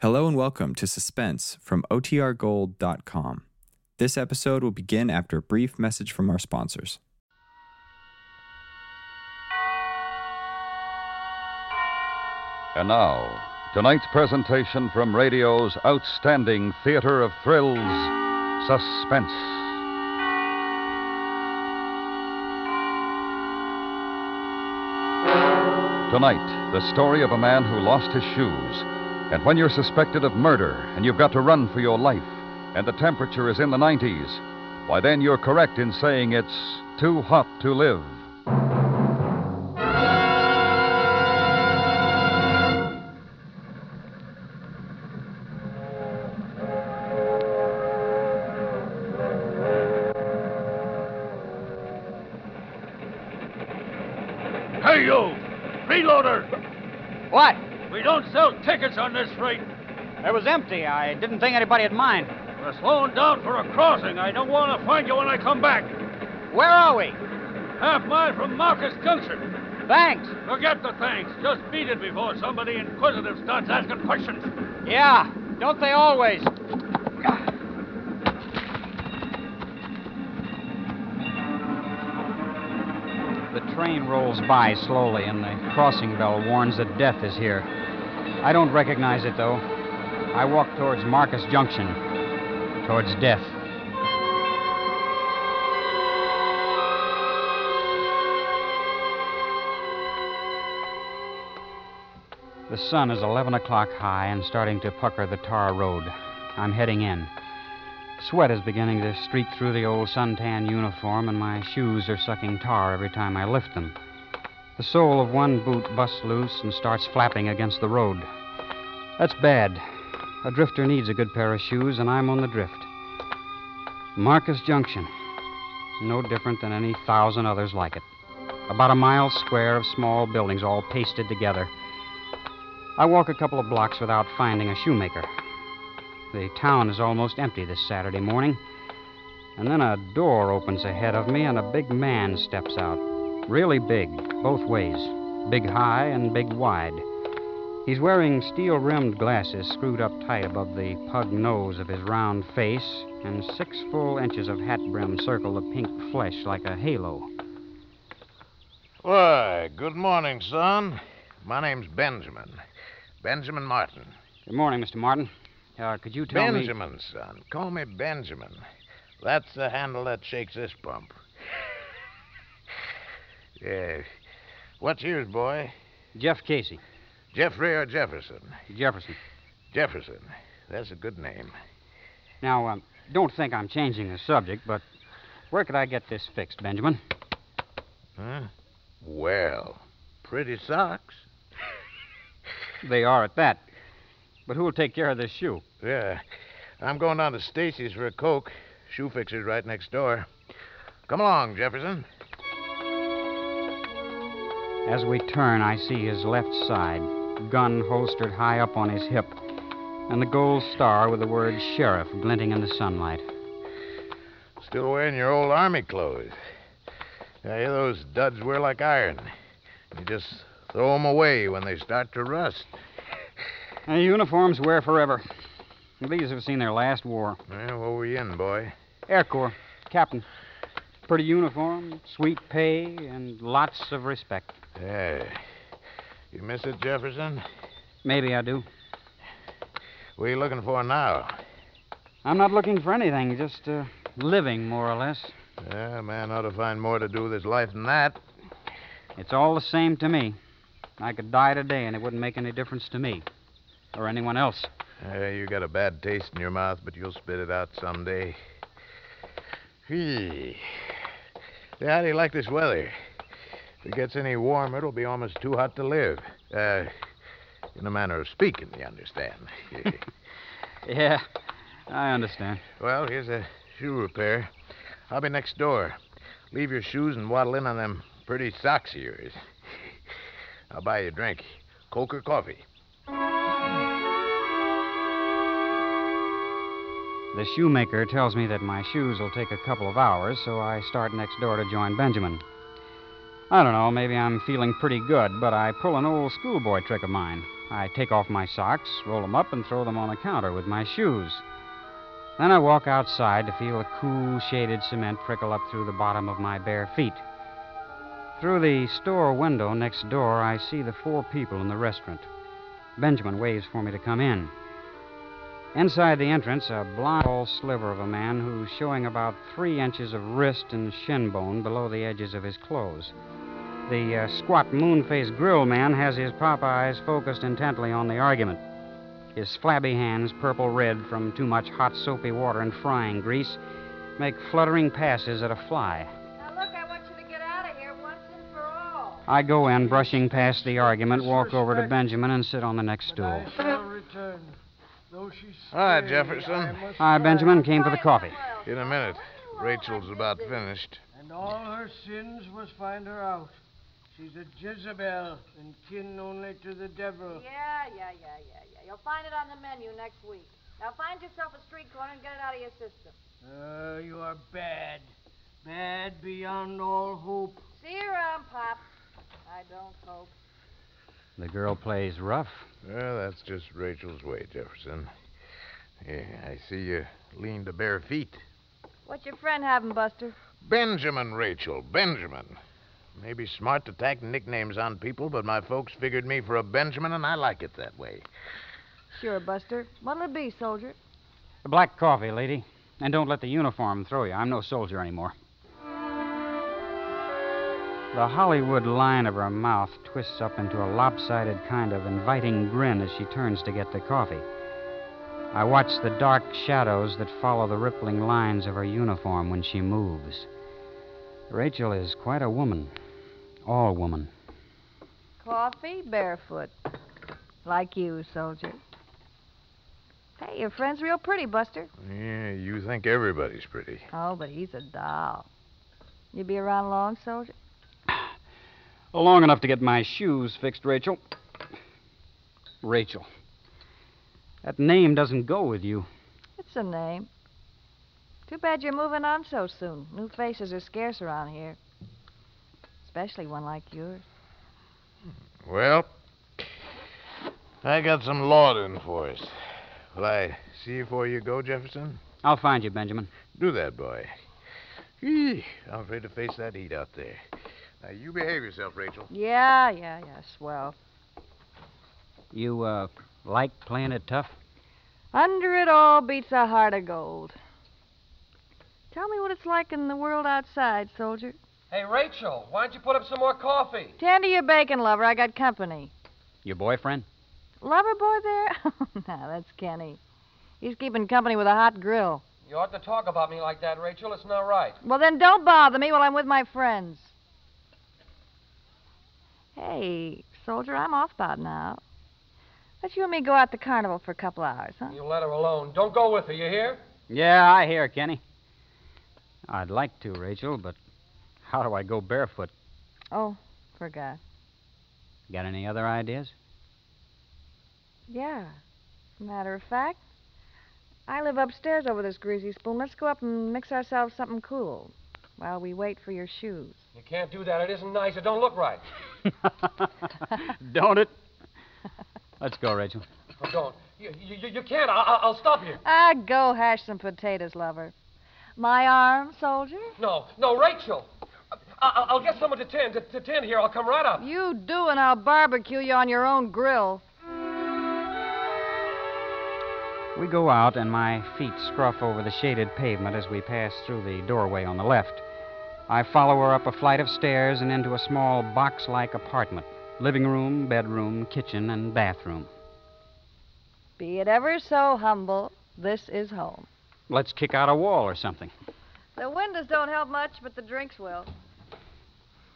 Hello and welcome to Suspense from OTRGold.com. This episode will begin after a brief message from our sponsors. And now, tonight's presentation from radio's outstanding theater of thrills, Suspense. Tonight, the story of a man who lost his shoes. And when you're suspected of murder and you've got to run for your life, and the temperature is in the 90s, why then you're correct in saying it's too hot to live. Hey, you! Freeloader! What? We don't sell tickets on this freight. It was empty. I didn't think anybody'd mind. We're slowing down for a crossing. I don't want to find you when I come back. Where are we? Half mile from Marcus Junction. Thanks. Forget the thanks. Just beat it before somebody inquisitive starts asking questions. Yeah, don't they always? Train rolls by slowly, and the crossing bell warns that death is here. I don't recognize it, though. I walk towards Marcus Junction, towards death. The sun is 11 o'clock high and starting to pucker the tar road. I'm heading in. Sweat is beginning to streak through the old suntan uniform, and my shoes are sucking tar every time I lift them. The sole of one boot busts loose and starts flapping against the road. That's bad. A drifter needs a good pair of shoes, and I'm on the drift. Marcus Junction. No different than any thousand others like it. About a mile square of small buildings all pasted together. I walk a couple of blocks without finding a shoemaker. The town is almost empty this Saturday morning. And then a door opens ahead of me, and a big man steps out. Really big, both ways. Big high and big wide. He's wearing steel rimmed glasses screwed up tight above the pug nose of his round face, and six full inches of hat brim circle the pink flesh like a halo. Why, good morning, son. My name's Benjamin. Benjamin Martin. Good morning, Mr. Martin. Uh, could you tell me. Benjamin, son. Call me Benjamin. That's the handle that shakes this pump. yeah. What's yours, boy? Jeff Casey. Jeffrey or Jefferson? Jefferson. Jefferson. That's a good name. Now, um, don't think I'm changing the subject, but where could I get this fixed, Benjamin? Huh? Well, pretty socks. They are at that. But who'll take care of this shoe? Yeah. I'm going down to Stacy's for a Coke. Shoe fixer's right next door. Come along, Jefferson. As we turn, I see his left side, gun holstered high up on his hip, and the gold star with the word sheriff glinting in the sunlight. Still wearing your old army clothes. Hear those duds wear like iron. You just throw 'em away when they start to rust. And uniforms wear forever. These have seen their last war. Well, what were you in, boy? Air Corps, captain. Pretty uniform, sweet pay, and lots of respect. Hey, You miss it, Jefferson? Maybe I do. What are you looking for now? I'm not looking for anything, just uh, living, more or less. Yeah, a man ought to find more to do with his life than that. It's all the same to me. I could die today, and it wouldn't make any difference to me or anyone else. Uh, you got a bad taste in your mouth, but you'll spit it out someday. Gee. Yeah, how do you like this weather? If it gets any warmer, it'll be almost too hot to live. Uh, in a manner of speaking, you understand. Yeah, I understand. well, here's a shoe repair. I'll be next door. Leave your shoes and waddle in on them pretty socks of yours. I'll buy you a drink. Coke or coffee? The shoemaker tells me that my shoes will take a couple of hours, so I start next door to join Benjamin. I don't know, maybe I'm feeling pretty good, but I pull an old schoolboy trick of mine. I take off my socks, roll them up, and throw them on the counter with my shoes. Then I walk outside to feel the cool, shaded cement trickle up through the bottom of my bare feet. Through the store window next door, I see the four people in the restaurant. Benjamin waves for me to come in. Inside the entrance, a blond tall sliver of a man who's showing about three inches of wrist and shin bone below the edges of his clothes. The uh, squat, moon faced grill man has his pop eyes focused intently on the argument. His flabby hands, purple red from too much hot, soapy water and frying grease, make fluttering passes at a fly. Now, look, I want you to get out of here once and for all. I go in, brushing past the argument, walk over to Benjamin, and sit on the next stool. I shall return. Though she's Hi, Jefferson. Hi. Benjamin. Came for the coffee. In a minute. Rachel's about finished. And all her sins must find her out. She's a Jezebel and kin only to the devil. Yeah, yeah, yeah, yeah, yeah. You'll find it on the menu next week. Now, find yourself a street corner and get it out of your system. Uh, you are bad. Bad beyond all hope. See you around, Pop. I don't hope. The girl plays rough. Well, that's just Rachel's way, Jefferson. Yeah, I see you lean to bare feet. What's your friend having, Buster? Benjamin, Rachel, Benjamin. Maybe smart to tack nicknames on people, but my folks figured me for a Benjamin, and I like it that way. Sure, Buster. What'll it be, soldier? A black coffee, lady. And don't let the uniform throw you. I'm no soldier anymore. The Hollywood line of her mouth twists up into a lopsided kind of inviting grin as she turns to get the coffee. I watch the dark shadows that follow the rippling lines of her uniform when she moves. Rachel is quite a woman. All woman. Coffee, barefoot. Like you, soldier. Hey, your friend's real pretty, Buster. Yeah, you think everybody's pretty. Oh, but he's a doll. You be around long, soldier? Long enough to get my shoes fixed, Rachel. Rachel. That name doesn't go with you. It's a name. Too bad you're moving on so soon. New faces are scarce around here. Especially one like yours. Well, I got some lauding for us. Will I see you before you go, Jefferson? I'll find you, Benjamin. Do that, boy. Eeh, I'm afraid to face that heat out there. Now, you behave yourself, Rachel. Yeah, yeah, yeah, swell. You, uh, like playing it tough? Under it all beats a heart of gold. Tell me what it's like in the world outside, soldier. Hey, Rachel, why don't you put up some more coffee? Tend to your bacon, lover. I got company. Your boyfriend? Lover boy there? no, that's Kenny. He's keeping company with a hot grill. You ought to talk about me like that, Rachel. It's not right. Well, then don't bother me while I'm with my friends. Hey, soldier, I'm off about now. Let you and me go out to carnival for a couple hours, huh? You let her alone. Don't go with her, you hear? Yeah, I hear, Kenny. I'd like to, Rachel, but how do I go barefoot? Oh, forgot. Got any other ideas? Yeah. Matter of fact, I live upstairs over this greasy spoon. Let's go up and mix ourselves something cool while we wait for your shoes. You can't do that. It isn't nice. It don't look right. Don't it? Let's go, Rachel. Oh, don't. You, you, you can't. I, I'll stop you. Ah, go hash some potatoes, lover. My arm, soldier? No, no, Rachel. I, I'll get someone to tend to, to tend here. I'll come right up. You do, and I'll barbecue you on your own grill. We go out, and my feet scruff over the shaded pavement as we pass through the doorway on the left. I follow her up a flight of stairs and into a small box like apartment living room, bedroom, kitchen, and bathroom. Be it ever so humble, this is home. Let's kick out a wall or something. The windows don't help much, but the drinks will.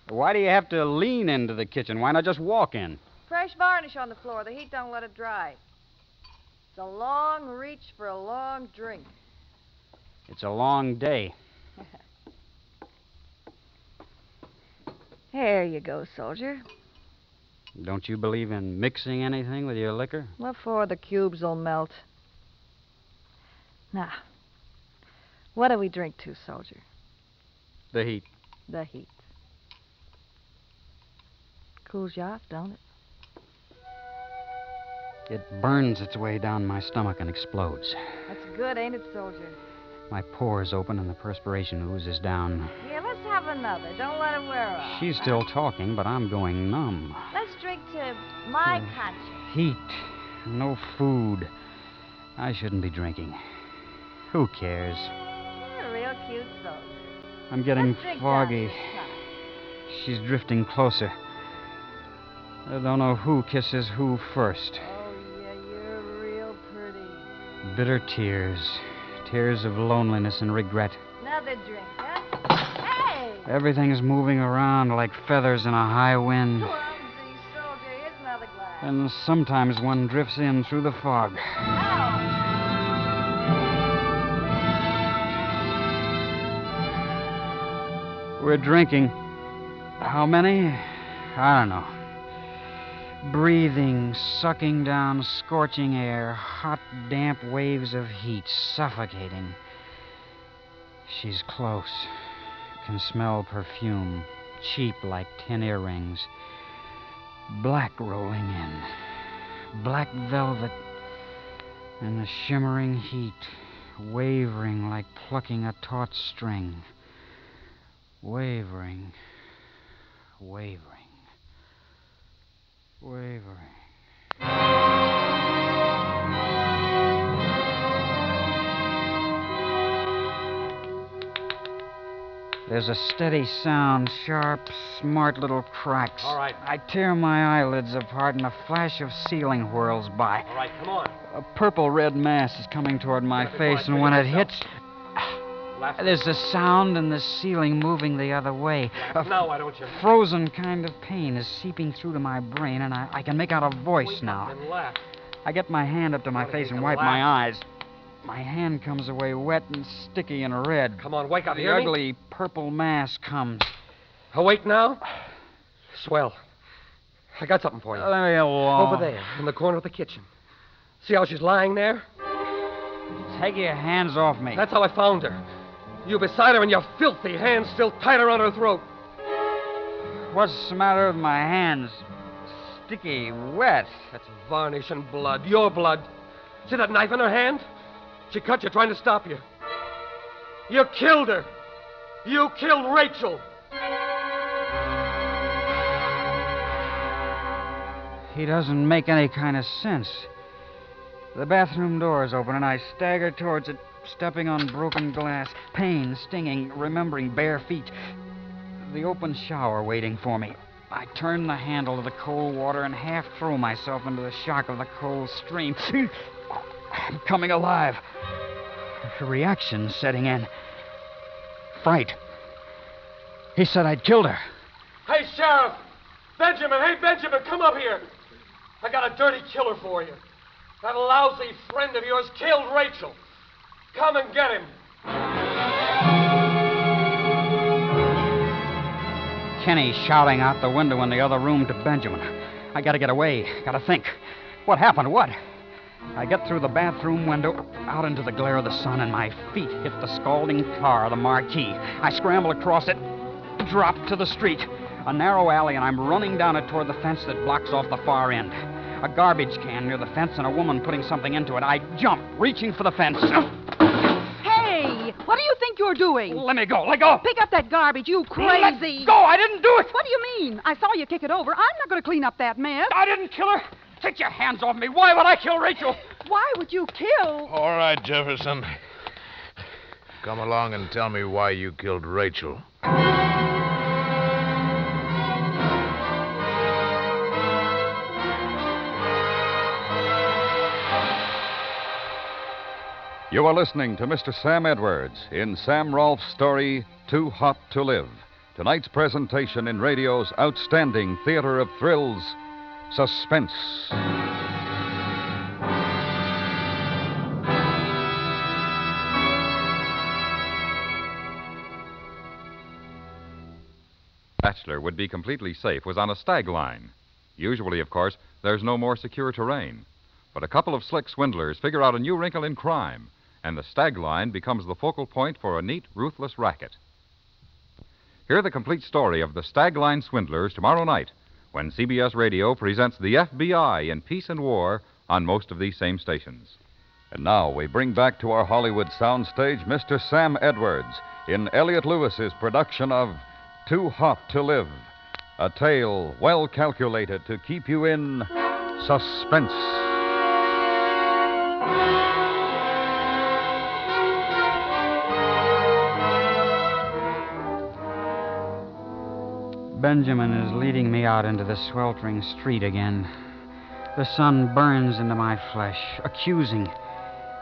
Why do you have to lean into the kitchen? Why not just walk in? Fresh varnish on the floor. The heat don't let it dry. It's a long reach for a long drink. It's a long day. Here you go, soldier. Don't you believe in mixing anything with your liquor? What for? The cubes'll melt. Now, what do we drink to, soldier? The heat. The heat. Cools you off, don't it? It burns its way down my stomach and explodes. That's good, ain't it, soldier? My pores open and the perspiration oozes down. Yeah, have another. Don't let it wear off. She's still talking, but I'm going numb. Let's drink to my conscience. Heat, no food. I shouldn't be drinking. Who cares? You're a real cute soldier. I'm getting foggy. She's drifting closer. I don't know who kisses who first. Oh, yeah, you're real pretty. Bitter tears. Tears of loneliness and regret. Another drink! Everything's moving around like feathers in a high wind. Clumsy soldier, here's another glass. And sometimes one drifts in through the fog. We're drinking. How many? I don't know. Breathing, sucking down scorching air, hot, damp waves of heat, suffocating. She's close. Can smell perfume, cheap like tin earrings. Black rolling in. Black velvet. And the shimmering heat, wavering like plucking a taut string wavering, wavering, wavering. There's a steady sound, sharp, smart little cracks. All right. I tear my eyelids apart, and a flash of ceiling whirls by. All right, come on. A purple red mass is coming toward my face, and when it hits, there's a sound and the ceiling moving the other way. A Now, why don't you? frozen kind of pain is seeping through to my brain, and I, I can make out a voice Wake now. and laugh. I get my hand up to my face and wipe laugh? my eyes. My hand comes away wet and sticky and red. Come on, wake up. the hear me? ugly purple mass comes. Awake now? Swell. I got something for you. Oh, Alone. Over there, in the corner of the kitchen. See how she's lying there? Take your hands off me. That's how I found her. You beside her and your filthy hands still tight around her throat. What's the matter with my hands? Sticky, wet. That's varnish and blood. Your blood. See that knife in her hand? She cut you trying to stop you. You killed her. You killed Rachel. He doesn't make any kind of sense. The bathroom door is open, and I stagger towards it, stepping on broken glass, pain stinging, remembering bare feet. The open shower waiting for me. I turn the handle of the cold water and half throw myself into the shock of the cold stream. I'm coming alive. A reaction setting in. Fright. He said I'd killed her. Hey, Sheriff! Benjamin, hey, Benjamin, come up here. I got a dirty killer for you. That lousy friend of yours killed Rachel. Come and get him. Kenny shouting out the window in the other room to Benjamin. I gotta get away. Gotta think. What happened? What? I get through the bathroom window, out into the glare of the sun, and my feet hit the scalding car, the marquee. I scramble across it, drop to the street. A narrow alley, and I'm running down it toward the fence that blocks off the far end. A garbage can near the fence, and a woman putting something into it. I jump, reaching for the fence. Hey, what do you think you're doing? Let me go. Let go. Pick up that garbage, you Let crazy. go. I didn't do it. What do you mean? I saw you kick it over. I'm not going to clean up that mess. I didn't kill her. Take your hands off me. Why would I kill Rachel? Why would you kill? All right, Jefferson. Come along and tell me why you killed Rachel. You are listening to Mr. Sam Edwards in Sam Rolfe's story, Too Hot to Live. Tonight's presentation in radio's outstanding theater of thrills, Suspense. Bachelor would be completely safe was on a stag line. Usually, of course, there's no more secure terrain. But a couple of slick swindlers figure out a new wrinkle in crime, and the stag line becomes the focal point for a neat, ruthless racket. Hear the complete story of the stag line swindlers tomorrow night when CBS Radio presents the FBI in Peace and War on most of these same stations. And now we bring back to our Hollywood soundstage Mr. Sam Edwards in Elliott Lewis's production of Too Hot to Live, a tale well calculated to keep you in suspense. Benjamin is leading me out into the sweltering street again. The sun burns into my flesh, accusing,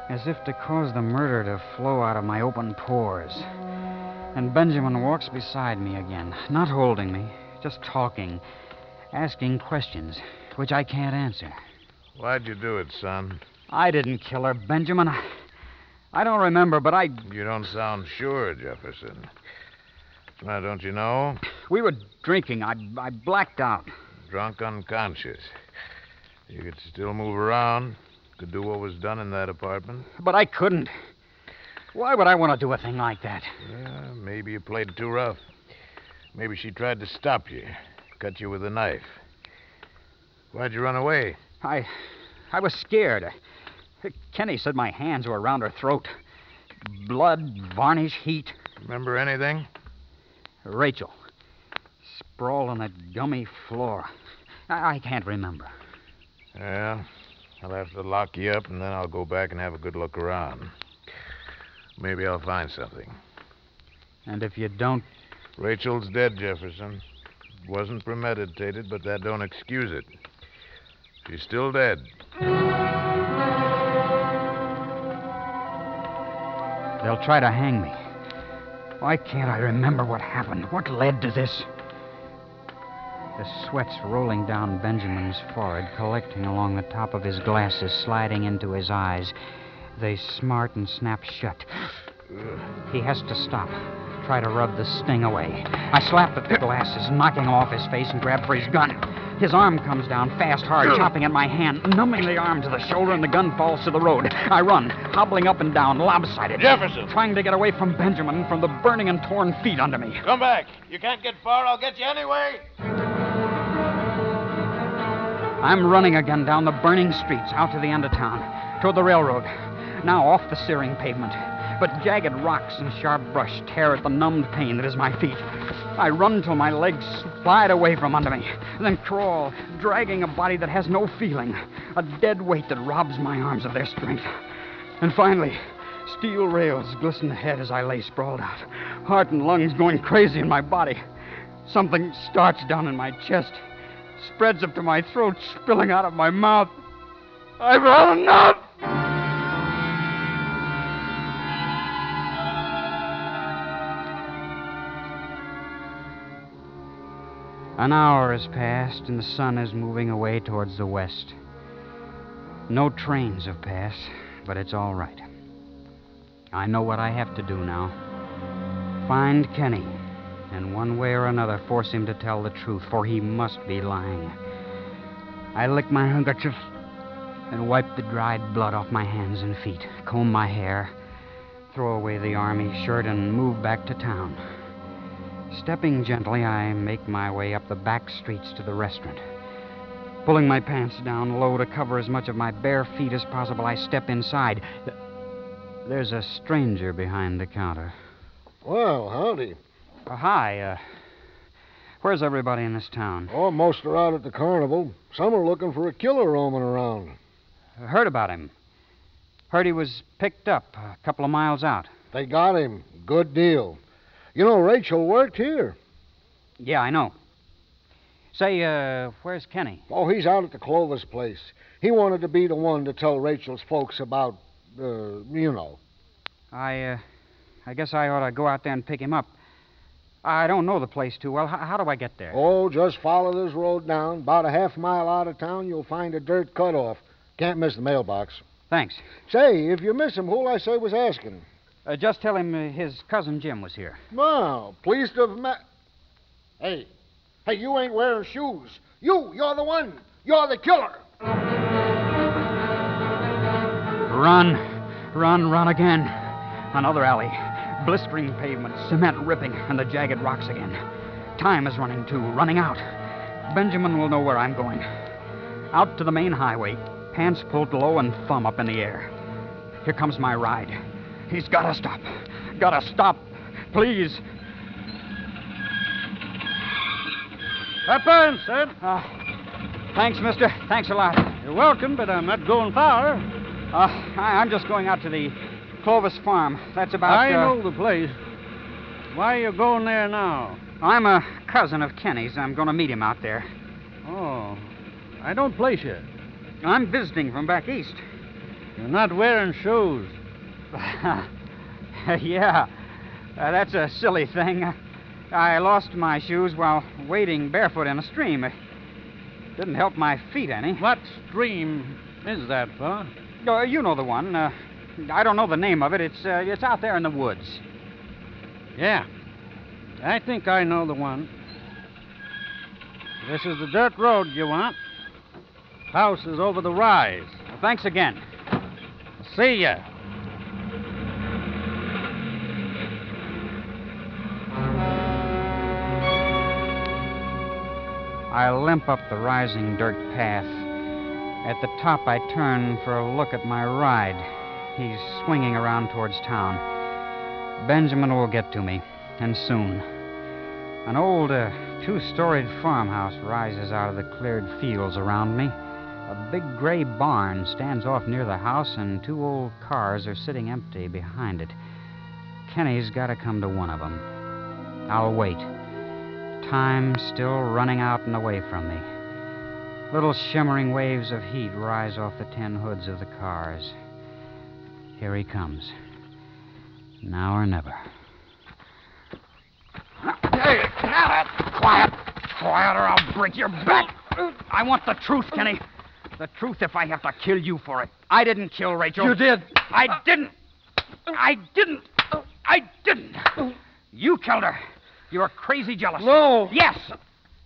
as if to cause the murder to flow out of my open pores. And Benjamin walks beside me again, not holding me, just talking, asking questions, which I can't answer. Why'd you do it, son? I didn't kill her, Benjamin. I, I don't remember, but I. You don't sound sure, Jefferson. Now, don't you know? We were drinking. I, I blacked out. Drunk unconscious. You could still move around. Could do what was done in that apartment. But I couldn't. Why would I want to do a thing like that? Yeah, maybe you played it too rough. Maybe she tried to stop you, cut you with a knife. Why'd you run away? I. I was scared. Kenny said my hands were around her throat. Blood, varnish, heat. Remember anything? Rachel. Sprawled on that gummy floor. I, I can't remember. Yeah. I'll have to lock you up, and then I'll go back and have a good look around. Maybe I'll find something. And if you don't. Rachel's dead, Jefferson. It wasn't premeditated, but that don't excuse it. She's still dead. They'll try to hang me. Why can't I remember what happened? What led to this? The sweat's rolling down Benjamin's forehead, collecting along the top of his glasses, sliding into his eyes. They smart and snap shut. He has to stop. Try to rub the sting away. I slap at the glasses, knocking off his face, and grab for his gun. His arm comes down fast, hard, chopping at my hand, numbing the arm to the shoulder, and the gun falls to the road. I run, hobbling up and down, lopsided. Jefferson! Trying to get away from Benjamin from the burning and torn feet under me. Come back. You can't get far. I'll get you anyway. I'm running again down the burning streets, out to the end of town, toward the railroad. Now off the searing pavement. But jagged rocks and sharp brush tear at the numbed pain that is my feet. I run till my legs slide away from under me, then crawl, dragging a body that has no feeling, a dead weight that robs my arms of their strength. And finally, steel rails glisten ahead as I lay sprawled out, heart and lungs going crazy in my body. Something starts down in my chest, spreads up to my throat, spilling out of my mouth. I've had enough! An hour has passed, and the sun is moving away towards the west. No trains have passed, but it's all right. I know what I have to do now find Kenny, and one way or another force him to tell the truth, for he must be lying. I lick my handkerchief and wipe the dried blood off my hands and feet, comb my hair, throw away the army shirt, and move back to town. Stepping gently, I make my way up the back streets to the restaurant. Pulling my pants down low to cover as much of my bare feet as possible, I step inside. There's a stranger behind the counter. Well, howdy. Oh, hi, uh, where's everybody in this town? Oh, most are out at the carnival. Some are looking for a killer roaming around. I heard about him. Heard he was picked up a couple of miles out. They got him. Good deal. You know, Rachel worked here. Yeah, I know. Say, uh, where's Kenny? Oh, he's out at the Clovis place. He wanted to be the one to tell Rachel's folks about, uh, you know. I, uh, I guess I ought to go out there and pick him up. I don't know the place too well. How, how do I get there? Oh, just follow this road down. About a half mile out of town, you'll find a dirt cutoff. Can't miss the mailbox. Thanks. Say, if you miss him, who'll I say was asking? Uh, just tell him uh, his cousin Jim was here. Well, pleased to have met. Hey, hey, you ain't wearing shoes. You, you're the one. You're the killer. Run, run, run again. Another alley. Blistering pavement, cement ripping, and the jagged rocks again. Time is running too, running out. Benjamin will know where I'm going. Out to the main highway, pants pulled low and thumb up in the air. Here comes my ride. He's got to stop. Got to stop. Please. Pepper, sir. Uh, thanks, mister. Thanks a lot. You're welcome, but I'm not going far. Uh, I, am just going out to the Clovis farm. That's about. I uh, know the place. Why are you going there now? I'm a cousin of Kenny's. I'm going to meet him out there. Oh, I don't place you. I'm visiting from back east. You're not wearing shoes. yeah, uh, that's a silly thing. I lost my shoes while wading barefoot in a stream. It didn't help my feet any. What stream is that, fella? Uh, you know the one. Uh, I don't know the name of it. It's uh, it's out there in the woods. Yeah, I think I know the one. This is the dirt road you want. House is over the rise. Well, thanks again. See ya. I limp up the rising dirt path. At the top, I turn for a look at my ride. He's swinging around towards town. Benjamin will get to me, and soon. An old uh, two storied farmhouse rises out of the cleared fields around me. A big gray barn stands off near the house, and two old cars are sitting empty behind it. Kenny's got to come to one of them. I'll wait. Time still running out and away from me. Little shimmering waves of heat rise off the tin hoods of the cars. Here he comes. Now or never. Hey, now quiet. Quiet or I'll break your back. I want the truth, Kenny. The truth if I have to kill you for it. I didn't kill Rachel. You did. I didn't. I didn't. I didn't. You killed her. You're crazy jealous. No. Yes.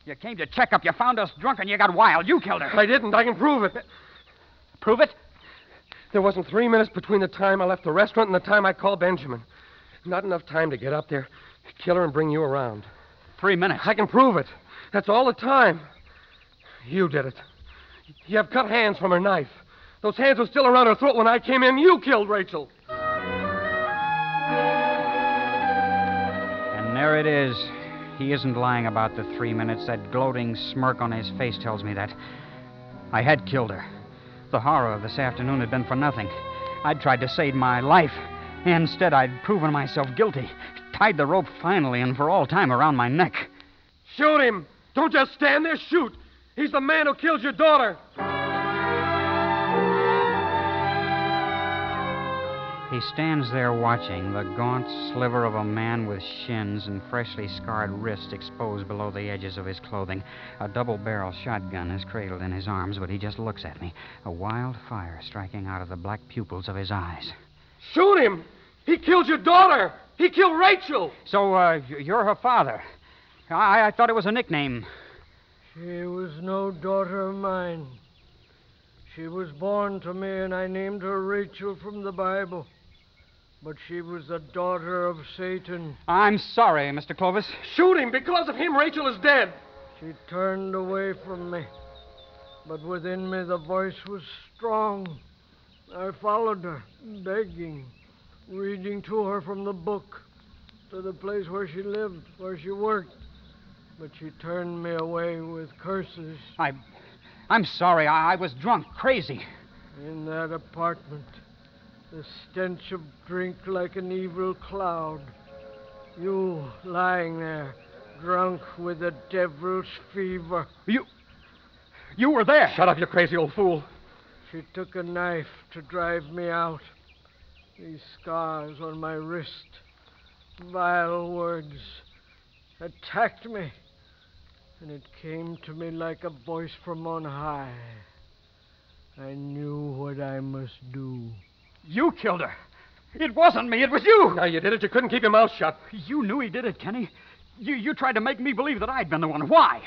You came to check up. You found us drunk and you got wild. You killed her. I didn't. I can prove it. Prove it? There wasn't three minutes between the time I left the restaurant and the time I called Benjamin. Not enough time to get up there, kill her, and bring you around. Three minutes. I can prove it. That's all the time. You did it. You have cut hands from her knife. Those hands were still around her throat when I came in. You killed Rachel. There it is. He isn't lying about the three minutes. That gloating smirk on his face tells me that. I had killed her. The horror of this afternoon had been for nothing. I'd tried to save my life. Instead, I'd proven myself guilty. Tied the rope finally and for all time around my neck. Shoot him! Don't just stand there, shoot! He's the man who killed your daughter! He stands there watching, the gaunt sliver of a man with shins and freshly scarred wrists exposed below the edges of his clothing. A double barrel shotgun is cradled in his arms, but he just looks at me, a wild fire striking out of the black pupils of his eyes. Shoot him! He killed your daughter! He killed Rachel! So, uh, you're her father. I, I thought it was a nickname. She was no daughter of mine. She was born to me, and I named her Rachel from the Bible. But she was the daughter of Satan. I'm sorry, Mr. Clovis. Shoot him! Because of him, Rachel is dead! She turned away from me. But within me, the voice was strong. I followed her, begging, reading to her from the book, to the place where she lived, where she worked. But she turned me away with curses. I. I'm sorry. I, I was drunk, crazy. In that apartment, the stench of drink like an evil cloud. You lying there, drunk with a devil's fever. You. You were there. Shut up, you crazy old fool. She took a knife to drive me out. These scars on my wrist, vile words, attacked me. And it came to me like a voice from on high. I knew what I must do. You killed her. It wasn't me, it was you. Now you did it. You couldn't keep your mouth shut. You knew he did it, Kenny. You, you tried to make me believe that I'd been the one. Why?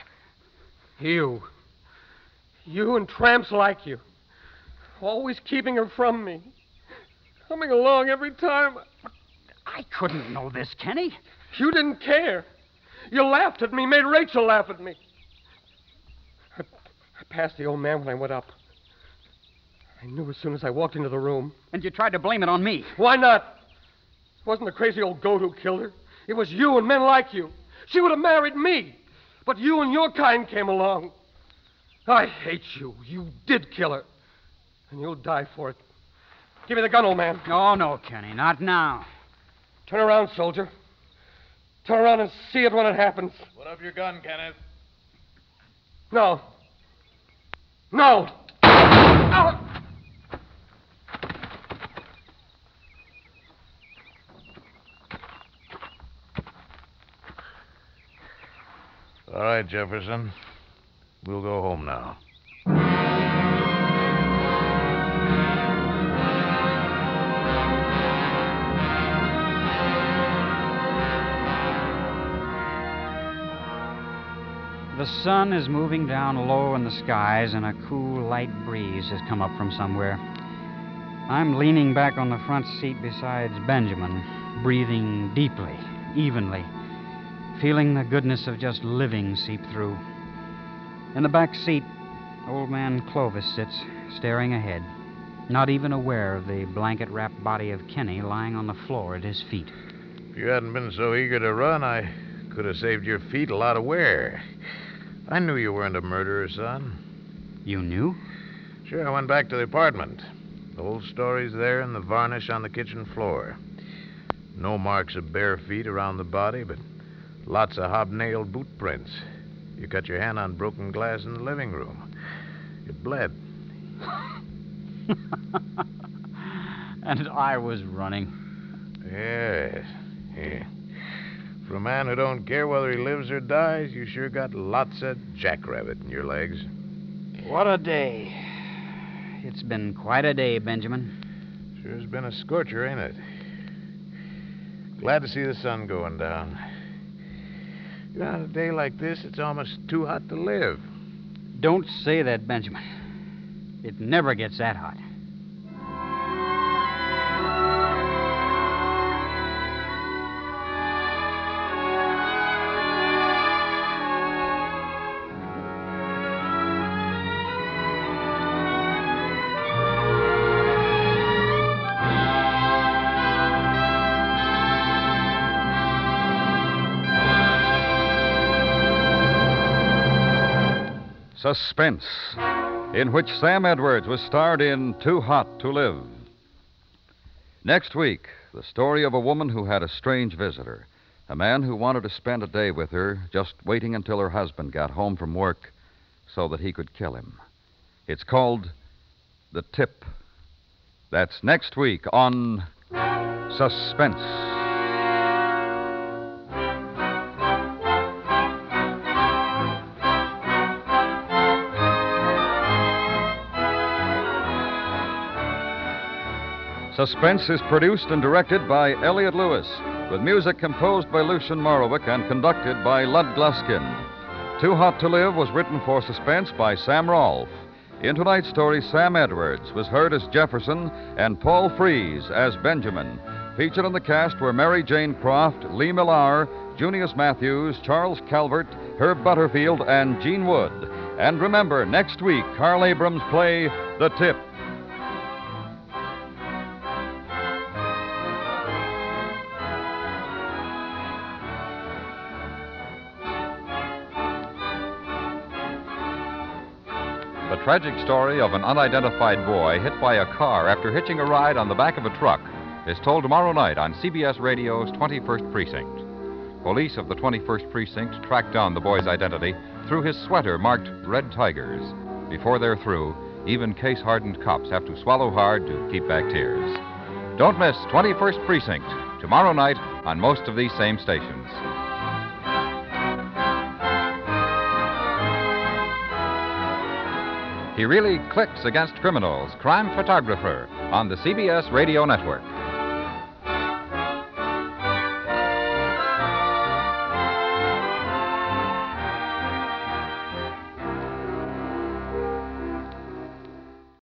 You. You and tramps like you. Always keeping her from me. Coming along every time. I couldn't know this, Kenny. You didn't care. You laughed at me, made Rachel laugh at me. I, I passed the old man when I went up. I knew as soon as I walked into the room. And you tried to blame it on me. Why not? It wasn't the crazy old goat who killed her. It was you and men like you. She would have married me. But you and your kind came along. I hate you. You did kill her. And you'll die for it. Give me the gun, old man. Oh, no, Kenny, not now. Turn around, soldier. Turn around and see it when it happens. Put up your gun, Kenneth. No. No. Ow! All right, Jefferson. We'll go home now. The sun is moving down low in the skies, and a cool, light breeze has come up from somewhere. I'm leaning back on the front seat beside Benjamin, breathing deeply, evenly, feeling the goodness of just living seep through. In the back seat, old man Clovis sits, staring ahead, not even aware of the blanket wrapped body of Kenny lying on the floor at his feet. If you hadn't been so eager to run, I could have saved your feet a lot of wear. I knew you weren't a murderer, son. You knew? Sure, I went back to the apartment. The whole story's there in the varnish on the kitchen floor. No marks of bare feet around the body, but lots of hobnailed boot prints. You cut your hand on broken glass in the living room. It bled. and I was running. Yes. Yeah. For a man who don't care whether he lives or dies, you sure got lots of jackrabbit in your legs. What a day. It's been quite a day, Benjamin. Sure's been a scorcher, ain't it? Glad to see the sun going down. On a day like this, it's almost too hot to live. Don't say that, Benjamin. It never gets that hot. Suspense, in which Sam Edwards was starred in Too Hot to Live. Next week, the story of a woman who had a strange visitor, a man who wanted to spend a day with her, just waiting until her husband got home from work so that he could kill him. It's called The Tip. That's next week on Suspense. Suspense is produced and directed by Elliott Lewis, with music composed by Lucien Moraweck and conducted by Lud Gluskin. Too Hot to Live was written for Suspense by Sam Rolfe. In tonight's story, Sam Edwards was heard as Jefferson and Paul Frees as Benjamin. Featured in the cast were Mary Jane Croft, Lee Millar, Junius Matthews, Charles Calvert, Herb Butterfield, and Gene Wood. And remember, next week, Carl Abrams play The Tip. The tragic story of an unidentified boy hit by a car after hitching a ride on the back of a truck is told tomorrow night on CBS Radio's 21st Precinct. Police of the 21st Precinct track down the boy's identity through his sweater marked Red Tigers. Before they're through, even case hardened cops have to swallow hard to keep back tears. Don't miss 21st Precinct tomorrow night on most of these same stations. He really clicks against criminals, crime photographer, on the CBS Radio Network.